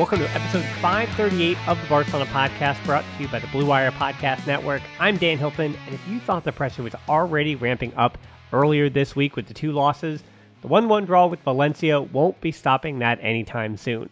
Welcome to episode 538 of the Barcelona podcast, brought to you by the Blue Wire Podcast Network. I'm Dan Hilton, and if you thought the pressure was already ramping up earlier this week with the two losses, the 1 1 draw with Valencia won't be stopping that anytime soon.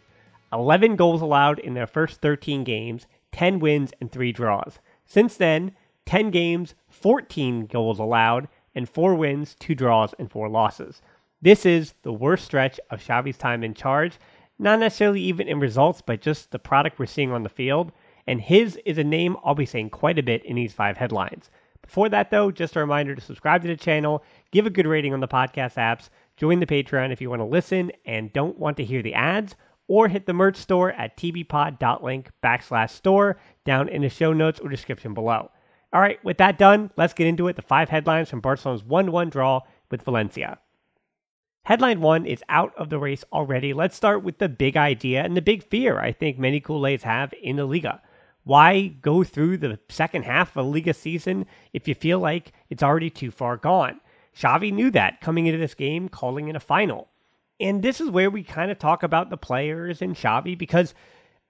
11 goals allowed in their first 13 games, 10 wins, and 3 draws. Since then, 10 games, 14 goals allowed, and 4 wins, 2 draws, and 4 losses. This is the worst stretch of Xavi's time in charge not necessarily even in results, but just the product we're seeing on the field. And his is a name I'll be saying quite a bit in these five headlines. Before that, though, just a reminder to subscribe to the channel, give a good rating on the podcast apps, join the Patreon if you want to listen and don't want to hear the ads, or hit the merch store at tbpod.link backslash store down in the show notes or description below. All right, with that done, let's get into it. The five headlines from Barcelona's 1 1 draw with Valencia. Headline one is out of the race already. Let's start with the big idea and the big fear I think many Culés have in the Liga. Why go through the second half of a Liga season if you feel like it's already too far gone? Xavi knew that coming into this game, calling it a final. And this is where we kind of talk about the players and Xavi because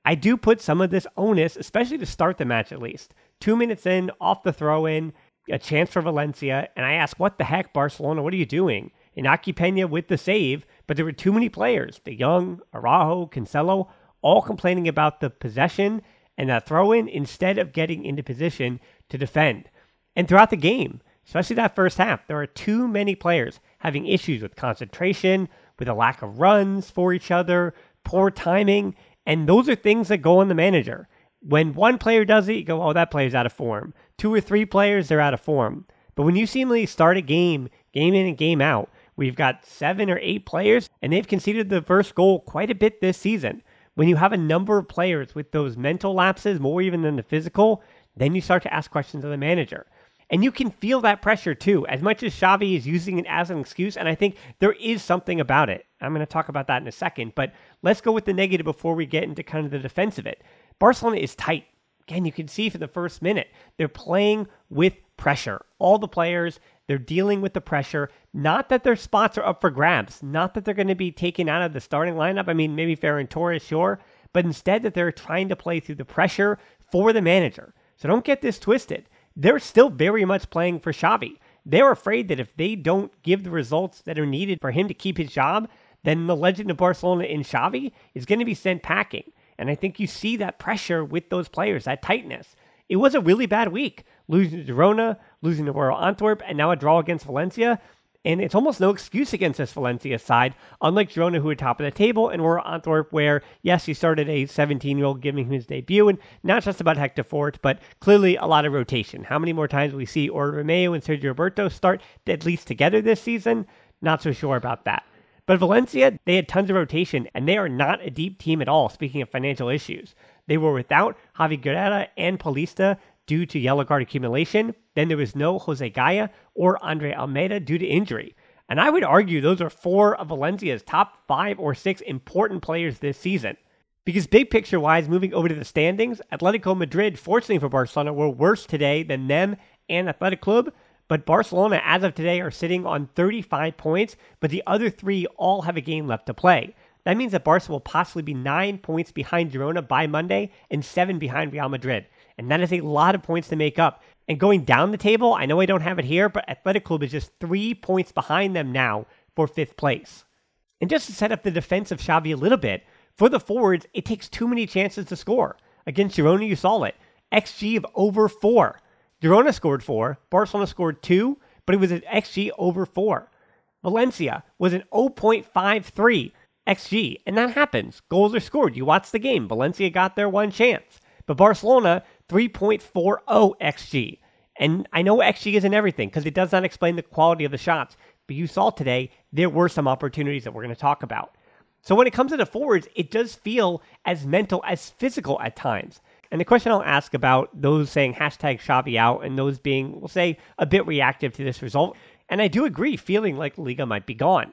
I do put some of this onus, especially to start the match at least. Two minutes in, off the throw in, a chance for Valencia, and I ask, what the heck, Barcelona, what are you doing? Inaki Pena with the save, but there were too many players. De Jong, Araujo, Cancelo, all complaining about the possession and that throw in instead of getting into position to defend. And throughout the game, especially that first half, there are too many players having issues with concentration, with a lack of runs for each other, poor timing, and those are things that go on the manager. When one player does it, you go, oh, that player's out of form. Two or three players, they're out of form. But when you seemingly start a game, game in and game out, We've got seven or eight players, and they've conceded the first goal quite a bit this season. When you have a number of players with those mental lapses, more even than the physical, then you start to ask questions of the manager. And you can feel that pressure too, as much as Xavi is using it as an excuse. And I think there is something about it. I'm going to talk about that in a second, but let's go with the negative before we get into kind of the defense of it. Barcelona is tight. Again, you can see for the first minute, they're playing with pressure. All the players, they're dealing with the pressure. Not that their spots are up for grabs. Not that they're going to be taken out of the starting lineup. I mean, maybe Ferran Torres, sure. But instead that they're trying to play through the pressure for the manager. So don't get this twisted. They're still very much playing for Xavi. They're afraid that if they don't give the results that are needed for him to keep his job, then the legend of Barcelona in Xavi is going to be sent packing. And I think you see that pressure with those players, that tightness. It was a really bad week losing to Girona, losing to Royal Antwerp, and now a draw against Valencia. And it's almost no excuse against this Valencia side, unlike Girona, who are top of the table, and Royal Antwerp, where, yes, he started a 17 year old giving him his debut, and not just about Hector Fort, but clearly a lot of rotation. How many more times we see Oriol Romeu and Sergio Roberto start at least together this season? Not so sure about that. But Valencia, they had tons of rotation, and they are not a deep team at all, speaking of financial issues. They were without Javi Guerra and Paulista due to yellow card accumulation. Then there was no Jose Gaya or Andre Almeida due to injury. And I would argue those are four of Valencia's top five or six important players this season. Because big picture wise, moving over to the standings, Atletico Madrid, fortunately for Barcelona, were worse today than them and Athletic Club. But Barcelona, as of today, are sitting on 35 points, but the other three all have a game left to play. That means that Barca will possibly be nine points behind Girona by Monday and seven behind Real Madrid. And that is a lot of points to make up. And going down the table, I know I don't have it here, but Athletic Club is just three points behind them now for fifth place. And just to set up the defense of Xavi a little bit, for the forwards, it takes too many chances to score. Against Girona, you saw it. XG of over four. Girona scored four, Barcelona scored two, but it was an XG over four. Valencia was an 0.53 XG, and that happens. Goals are scored. You watch the game. Valencia got their one chance. But Barcelona, 3.40 XG. And I know XG isn't everything because it does not explain the quality of the shots. But you saw today, there were some opportunities that we're going to talk about. So when it comes to the forwards, it does feel as mental as physical at times. And the question I'll ask about those saying hashtag Xavi out and those being, we'll say, a bit reactive to this result. And I do agree, feeling like Liga might be gone.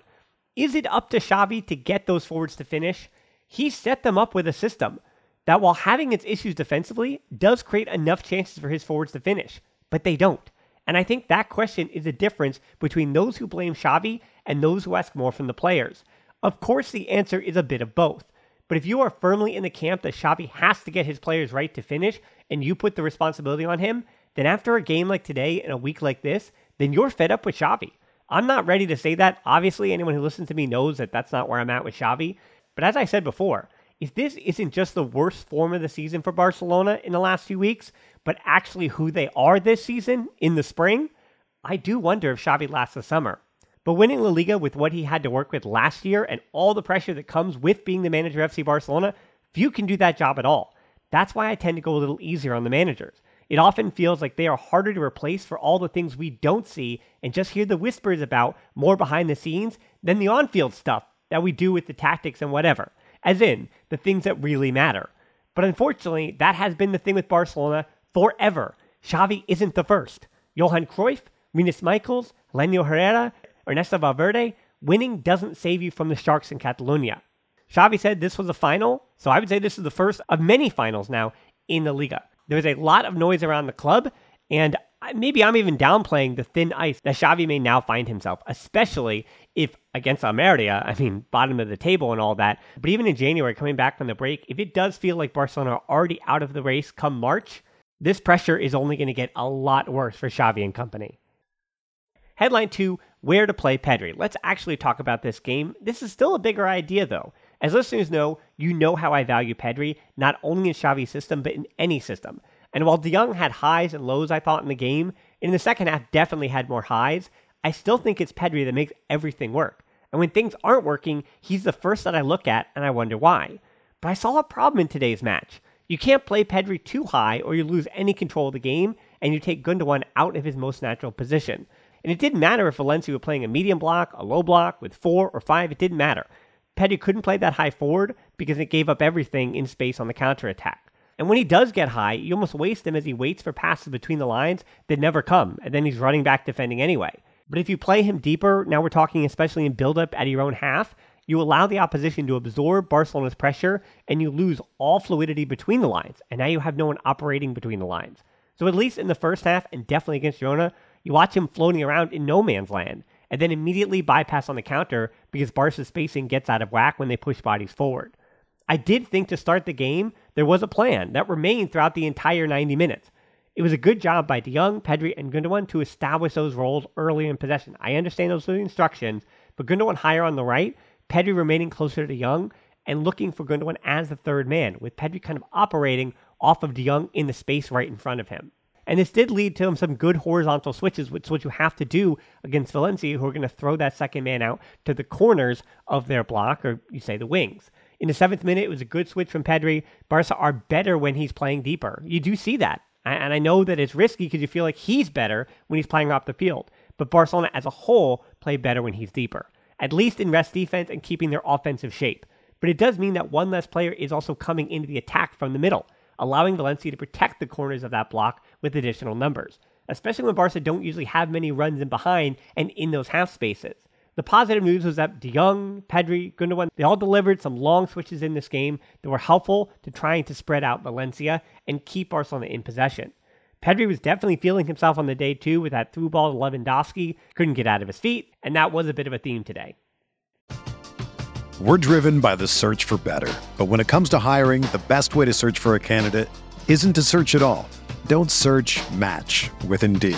Is it up to Xavi to get those forwards to finish? He set them up with a system that, while having its issues defensively, does create enough chances for his forwards to finish, but they don't. And I think that question is the difference between those who blame Xavi and those who ask more from the players. Of course, the answer is a bit of both. But if you are firmly in the camp that Xavi has to get his players right to finish and you put the responsibility on him, then after a game like today and a week like this, then you're fed up with Xavi. I'm not ready to say that. Obviously, anyone who listens to me knows that that's not where I'm at with Xavi. But as I said before, if this isn't just the worst form of the season for Barcelona in the last few weeks, but actually who they are this season in the spring, I do wonder if Xavi lasts the summer. But winning La Liga with what he had to work with last year and all the pressure that comes with being the manager of FC Barcelona, few can do that job at all. That's why I tend to go a little easier on the managers. It often feels like they are harder to replace for all the things we don't see and just hear the whispers about more behind the scenes than the on field stuff that we do with the tactics and whatever, as in the things that really matter. But unfortunately, that has been the thing with Barcelona forever. Xavi isn't the first. Johan Cruyff, Rinus Michels, Lenio Herrera, Ernesto Valverde, winning doesn't save you from the Sharks in Catalonia. Xavi said this was a final, so I would say this is the first of many finals now in the Liga. There's a lot of noise around the club, and maybe I'm even downplaying the thin ice that Xavi may now find himself, especially if against Almeria, I mean, bottom of the table and all that. But even in January, coming back from the break, if it does feel like Barcelona are already out of the race come March, this pressure is only going to get a lot worse for Xavi and company. Headline two Where to play Pedri. Let's actually talk about this game. This is still a bigger idea, though. As listeners know, you know how I value Pedri, not only in Xavi's system, but in any system. And while De Jong had highs and lows, I thought, in the game, in the second half definitely had more highs, I still think it's Pedri that makes everything work. And when things aren't working, he's the first that I look at and I wonder why. But I saw a problem in today's match. You can't play Pedri too high or you lose any control of the game and you take Gundogan out of his most natural position. And it didn't matter if Valencia were playing a medium block, a low block, with four or five, it didn't matter. Pedri couldn't play that high forward because it gave up everything in space on the counter attack. And when he does get high, you almost waste him as he waits for passes between the lines that never come, and then he's running back defending anyway. But if you play him deeper, now we're talking especially in build up at your own half, you allow the opposition to absorb Barcelona's pressure and you lose all fluidity between the lines. And now you have no one operating between the lines. So at least in the first half and definitely against Girona, you watch him floating around in no man's land and then immediately bypass on the counter because Barca's spacing gets out of whack when they push bodies forward. I did think to start the game, there was a plan that remained throughout the entire 90 minutes. It was a good job by De Jong, Pedri, and Gundogan to establish those roles early in possession. I understand those are the instructions, but Gundogan higher on the right, Pedri remaining closer to De Jong, and looking for Gundogan as the third man, with Pedri kind of operating off of De Jong in the space right in front of him. And this did lead to some good horizontal switches, which is what you have to do against Valencia, who are going to throw that second man out to the corners of their block, or you say the wings. In the seventh minute, it was a good switch from Pedri. Barca are better when he's playing deeper. You do see that. And I know that it's risky because you feel like he's better when he's playing off the field. But Barcelona as a whole play better when he's deeper, at least in rest defense and keeping their offensive shape. But it does mean that one less player is also coming into the attack from the middle allowing Valencia to protect the corners of that block with additional numbers, especially when Barca don't usually have many runs in behind and in those half spaces. The positive news was that De Jong, Pedri, Gundogan, they all delivered some long switches in this game that were helpful to trying to spread out Valencia and keep Barcelona in possession. Pedri was definitely feeling himself on the day too with that through ball to Lewandowski. Couldn't get out of his feet, and that was a bit of a theme today. We're driven by the search for better. But when it comes to hiring, the best way to search for a candidate isn't to search at all. Don't search match with Indeed.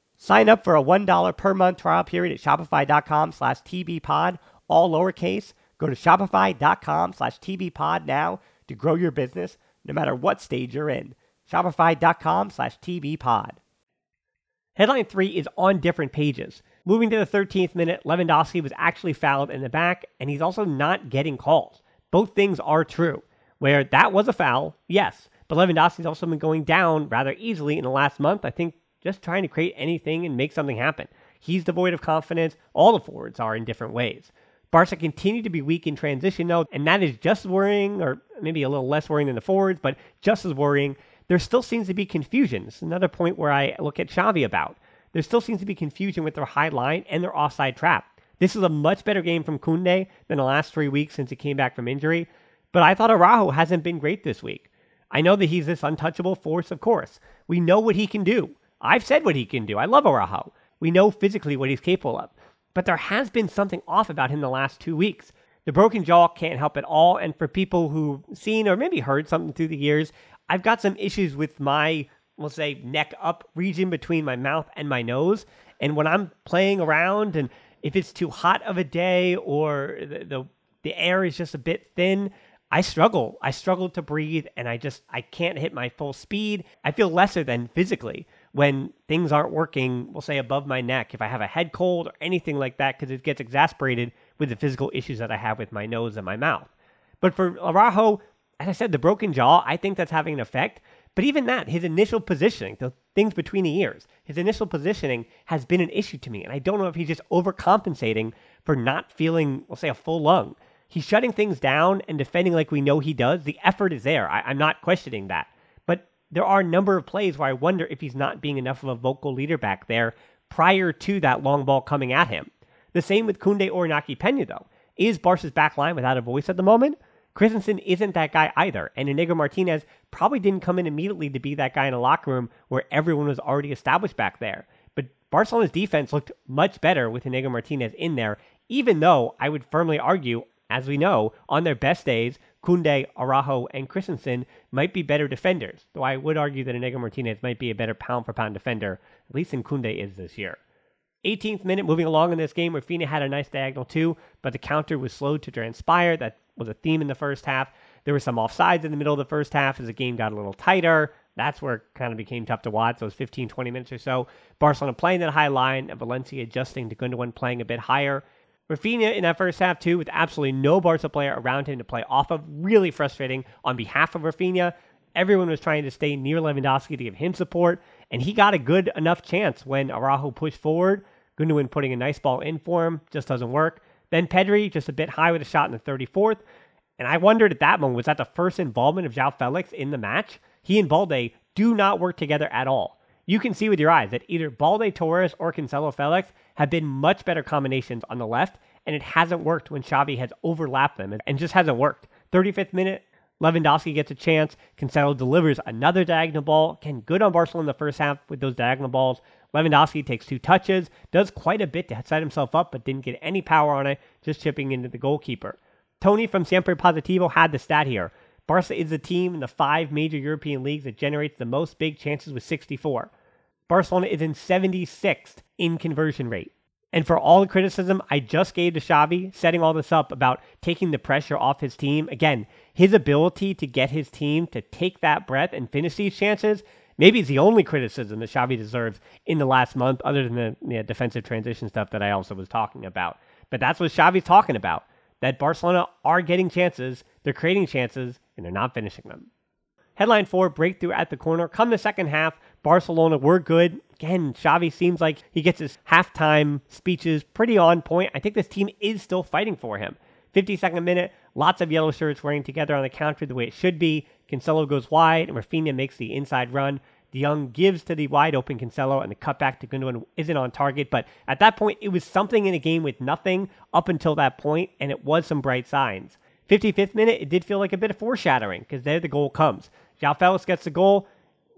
Sign up for a $1 per month trial period at shopify.com slash tbpod, all lowercase, Go to shopify.com slash tbpod now to grow your business no matter what stage you're in. Shopify.com slash tbpod. Headline 3 is on different pages. Moving to the 13th minute, Lewandowski was actually fouled in the back, and he's also not getting calls. Both things are true. Where that was a foul, yes, but Lewandowski's also been going down rather easily in the last month. I think just trying to create anything and make something happen. He's devoid of confidence. All the forwards are in different ways. Barca continue to be weak in transition, though, and that is just worrying, or maybe a little less worrying than the forwards, but just as worrying. There still seems to be confusion. It's another point where I look at Xavi about. There still seems to be confusion with their high line and their offside trap. This is a much better game from Koundé than the last three weeks since he came back from injury, but I thought Araujo hasn't been great this week. I know that he's this untouchable force, of course. We know what he can do. I've said what he can do. I love Araujo. We know physically what he's capable of but there has been something off about him the last two weeks. The broken jaw can't help at all, and for people who've seen or maybe heard something through the years, I've got some issues with my, we'll say, neck up region between my mouth and my nose. And when I'm playing around, and if it's too hot of a day or the, the, the air is just a bit thin, I struggle. I struggle to breathe, and I just I can't hit my full speed. I feel lesser than physically when things aren't working, we'll say above my neck, if I have a head cold or anything like that, because it gets exasperated with the physical issues that I have with my nose and my mouth. But for Araujo, as I said, the broken jaw, I think that's having an effect. But even that, his initial positioning, the things between the ears, his initial positioning has been an issue to me. And I don't know if he's just overcompensating for not feeling, we'll say, a full lung. He's shutting things down and defending like we know he does. The effort is there. I, I'm not questioning that. There are a number of plays where I wonder if he's not being enough of a vocal leader back there prior to that long ball coming at him. The same with Koundé or Inaki Pena, though. Is Barca's back line without a voice at the moment? Christensen isn't that guy either, and Inigo Martinez probably didn't come in immediately to be that guy in a locker room where everyone was already established back there. But Barcelona's defense looked much better with Inigo Martinez in there, even though I would firmly argue, as we know, on their best days, Koundé, Araujo, and Christensen might be better defenders, though I would argue that Inigo Martinez might be a better pound for pound defender, at least than Koundé is this year. 18th minute, moving along in this game, Raphinha had a nice diagonal too, but the counter was slow to transpire. That was a theme in the first half. There were some offsides in the middle of the first half as the game got a little tighter. That's where it kind of became tough to watch, those 15, 20 minutes or so. Barcelona playing that high line, and Valencia adjusting to Gundogan playing a bit higher. Raphinha in that first half, too, with absolutely no Barca player around him to play off of. Really frustrating on behalf of Raphinha. Everyone was trying to stay near Lewandowski to give him support, and he got a good enough chance when Araujo pushed forward. Gundogan putting a nice ball in for him, just doesn't work. Then Pedri just a bit high with a shot in the 34th. And I wondered at that moment, was that the first involvement of João Felix in the match? He and Balde do not work together at all. You can see with your eyes that either Balde Torres or Cancelo Felix have been much better combinations on the left, and it hasn't worked when Xavi has overlapped them and just hasn't worked. 35th minute, Lewandowski gets a chance. Cancelo delivers another diagonal ball. Again, good on Barcelona in the first half with those diagonal balls. Lewandowski takes two touches, does quite a bit to set himself up, but didn't get any power on it, just chipping into the goalkeeper. Tony from Siempre Positivo had the stat here. Barca is the team in the five major European leagues that generates the most big chances with 64. Barcelona is in 76th in conversion rate. And for all the criticism I just gave to Xavi, setting all this up about taking the pressure off his team, again, his ability to get his team to take that breath and finish these chances, maybe it's the only criticism that Xavi deserves in the last month, other than the you know, defensive transition stuff that I also was talking about. But that's what Xavi's talking about that Barcelona are getting chances, they're creating chances, and they're not finishing them. Headline four breakthrough at the corner. Come the second half, Barcelona were good. Again, Xavi seems like he gets his halftime speeches pretty on point. I think this team is still fighting for him. 52nd minute, lots of yellow shirts wearing together on the counter the way it should be. Cancelo goes wide, and Raphinha makes the inside run. De Jong gives to the wide open Cancelo, and the cutback to Gundogan isn't on target. But at that point, it was something in a game with nothing up until that point, and it was some bright signs. 55th minute, it did feel like a bit of foreshadowing because there the goal comes. João Felix gets the goal.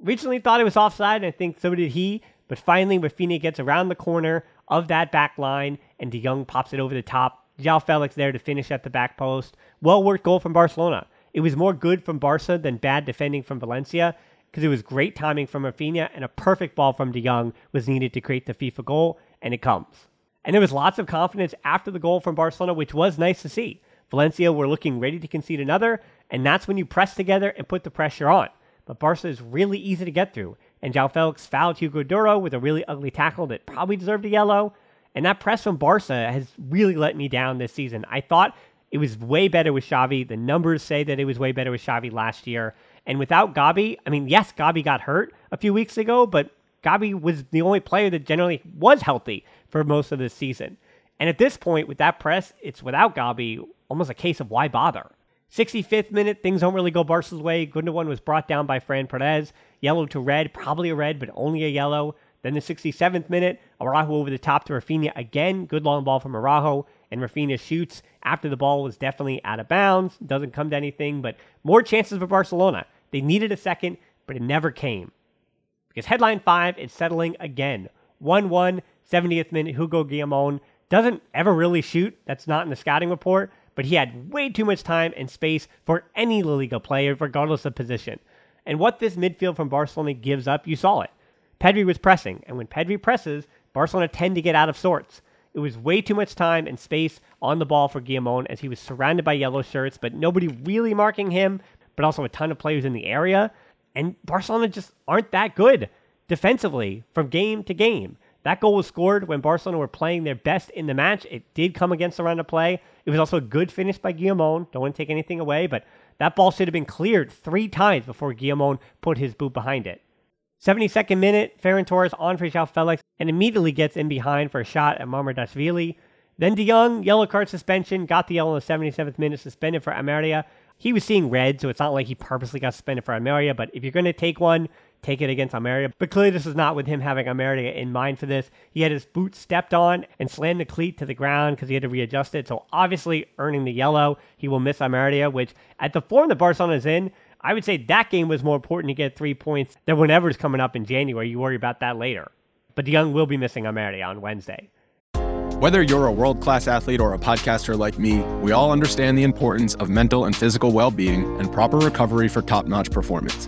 Originally thought it was offside, and I think so did he. But finally, Raphinha gets around the corner of that back line, and De Jong pops it over the top. João Felix there to finish at the back post. Well worked goal from Barcelona. It was more good from Barca than bad defending from Valencia because it was great timing from Raphinha and a perfect ball from De Jong was needed to create the FIFA goal, and it comes. And there was lots of confidence after the goal from Barcelona, which was nice to see. Valencia were looking ready to concede another, and that's when you press together and put the pressure on. But Barca is really easy to get through, and João Felix fouled Hugo Duro with a really ugly tackle that probably deserved a yellow. And that press from Barca has really let me down this season. I thought it was way better with Xavi. The numbers say that it was way better with Xavi last year. And without Gabi, I mean, yes, Gabi got hurt a few weeks ago, but Gabi was the only player that generally was healthy for most of the season. And at this point, with that press, it's without Gabi, almost a case of why bother. 65th minute, things don't really go Barca's way. Gundogan was brought down by Fran Perez. Yellow to red, probably a red, but only a yellow. Then the 67th minute, Araujo over the top to Raphinha again. Good long ball from Araujo, and Raphinha shoots after the ball was definitely out of bounds. Doesn't come to anything, but more chances for Barcelona. They needed a second, but it never came. Because headline five is settling again. 1 1, 70th minute, Hugo Guillamon doesn't ever really shoot. That's not in the scouting report, but he had way too much time and space for any La Liga player, regardless of position. And what this midfield from Barcelona gives up, you saw it. Pedri was pressing, and when Pedri presses, Barcelona tend to get out of sorts. It was way too much time and space on the ball for Guillamon as he was surrounded by yellow shirts, but nobody really marking him but also a ton of players in the area. And Barcelona just aren't that good defensively from game to game. That goal was scored when Barcelona were playing their best in the match. It did come against the run of play. It was also a good finish by Guillamon. Don't want to take anything away, but that ball should have been cleared three times before Guillamon put his boot behind it. 72nd minute, Ferran Torres on for João Felix and immediately gets in behind for a shot at Mamardashvili. Then De Jong, yellow card suspension, got the yellow in the 77th minute, suspended for Almeria. He was seeing red, so it's not like he purposely got suspended for Almeria, but if you're going to take one, take it against Almeria. But clearly, this is not with him having Almeria in mind for this. He had his boot stepped on and slammed the cleat to the ground because he had to readjust it. So obviously, earning the yellow, he will miss Almeria, which at the form that Barcelona is in, I would say that game was more important to get three points than whatever's coming up in January. You worry about that later. But DeJong will be missing Almeria on Wednesday. Whether you're a world class athlete or a podcaster like me, we all understand the importance of mental and physical well being and proper recovery for top notch performance.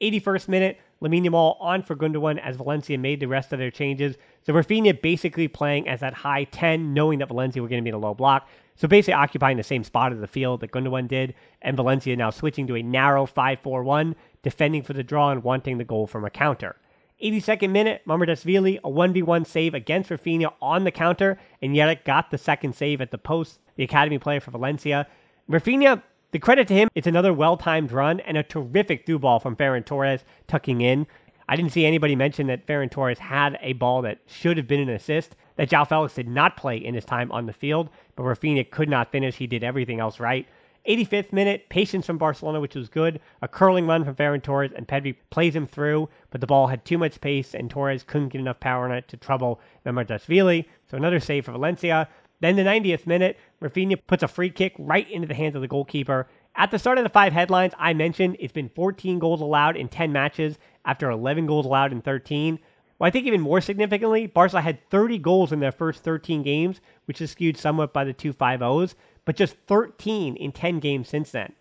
81st minute, Lamine Yamal on for Gundogan as Valencia made the rest of their changes. So Raphinha basically playing as that high 10, knowing that Valencia were going to be in a low block. So basically occupying the same spot of the field that Gundogan did, and Valencia now switching to a narrow 5-4-1, defending for the draw and wanting the goal from a counter. 82nd minute, Mamardashvili, a 1v1 save against Raphinha on the counter, and it got the second save at the post, the academy player for Valencia. Raphinha the credit to him, it's another well timed run and a terrific through ball from Ferran Torres tucking in. I didn't see anybody mention that Ferran Torres had a ball that should have been an assist, that João Felix did not play in his time on the field, but Raphinha could not finish. He did everything else right. 85th minute, patience from Barcelona, which was good. A curling run from Ferran Torres, and Pedri plays him through, but the ball had too much pace, and Torres couldn't get enough power on it to trouble Mamardashvili. So another save for Valencia. Then the 90th minute, Raphinha puts a free kick right into the hands of the goalkeeper. At the start of the five headlines, I mentioned it's been 14 goals allowed in 10 matches after 11 goals allowed in 13. Well, I think even more significantly, Barca had 30 goals in their first 13 games, which is skewed somewhat by the two 5-0s, but just 13 in 10 games since then.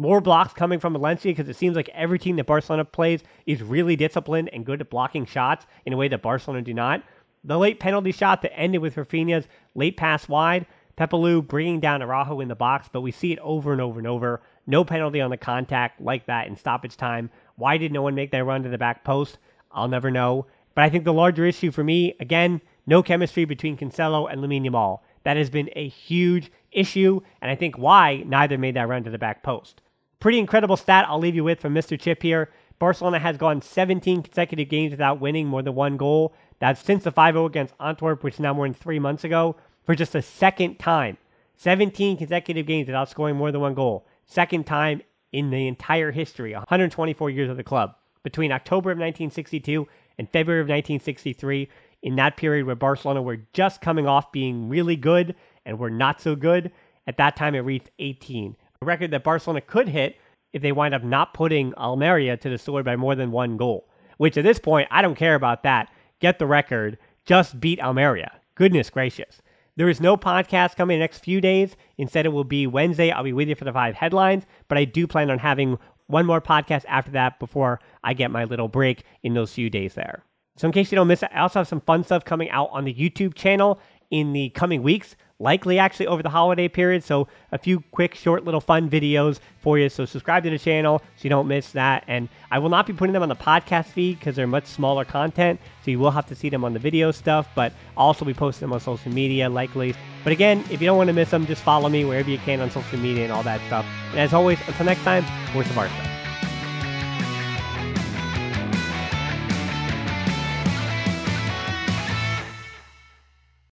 More blocks coming from Valencia because it seems like every team that Barcelona plays is really disciplined and good at blocking shots in a way that Barcelona do not. The late penalty shot that ended with Raphinha's late pass wide, Pepelu bringing down Araujo in the box, but we see it over and over and over. No penalty on the contact like that in stoppage time. Why did no one make that run to the back post? I'll never know. But I think the larger issue for me, again, no chemistry between Cancelo and Lamine Yamal. That has been a huge issue, and I think why neither made that run to the back post. Pretty incredible stat I'll leave you with from Mr. Chip here. Barcelona has gone 17 consecutive games without winning more than one goal. That's since the 5 0 against Antwerp, which is now more than three months ago, for just a second time. 17 consecutive games without scoring more than one goal. Second time in the entire history, 124 years of the club. Between October of 1962 and February of 1963, in that period where Barcelona were just coming off being really good and were not so good, at that time it reached 18. A record that Barcelona could hit if they wind up not putting Almeria to the sword by more than one goal. Which at this point, I don't care about that. Get the record. Just beat Almeria. Goodness gracious. There is no podcast coming in the next few days. Instead, it will be Wednesday. I'll be with you for the five headlines, but I do plan on having one more podcast after that before I get my little break in those few days there. So, in case you don't miss it, I also have some fun stuff coming out on the YouTube channel in the coming weeks, likely actually over the holiday period. So a few quick, short, little fun videos for you. So subscribe to the channel so you don't miss that. And I will not be putting them on the podcast feed because they're much smaller content. So you will have to see them on the video stuff, but also be posting them on social media likely. But again, if you don't want to miss them, just follow me wherever you can on social media and all that stuff. And as always, until next time, we're Savarsa.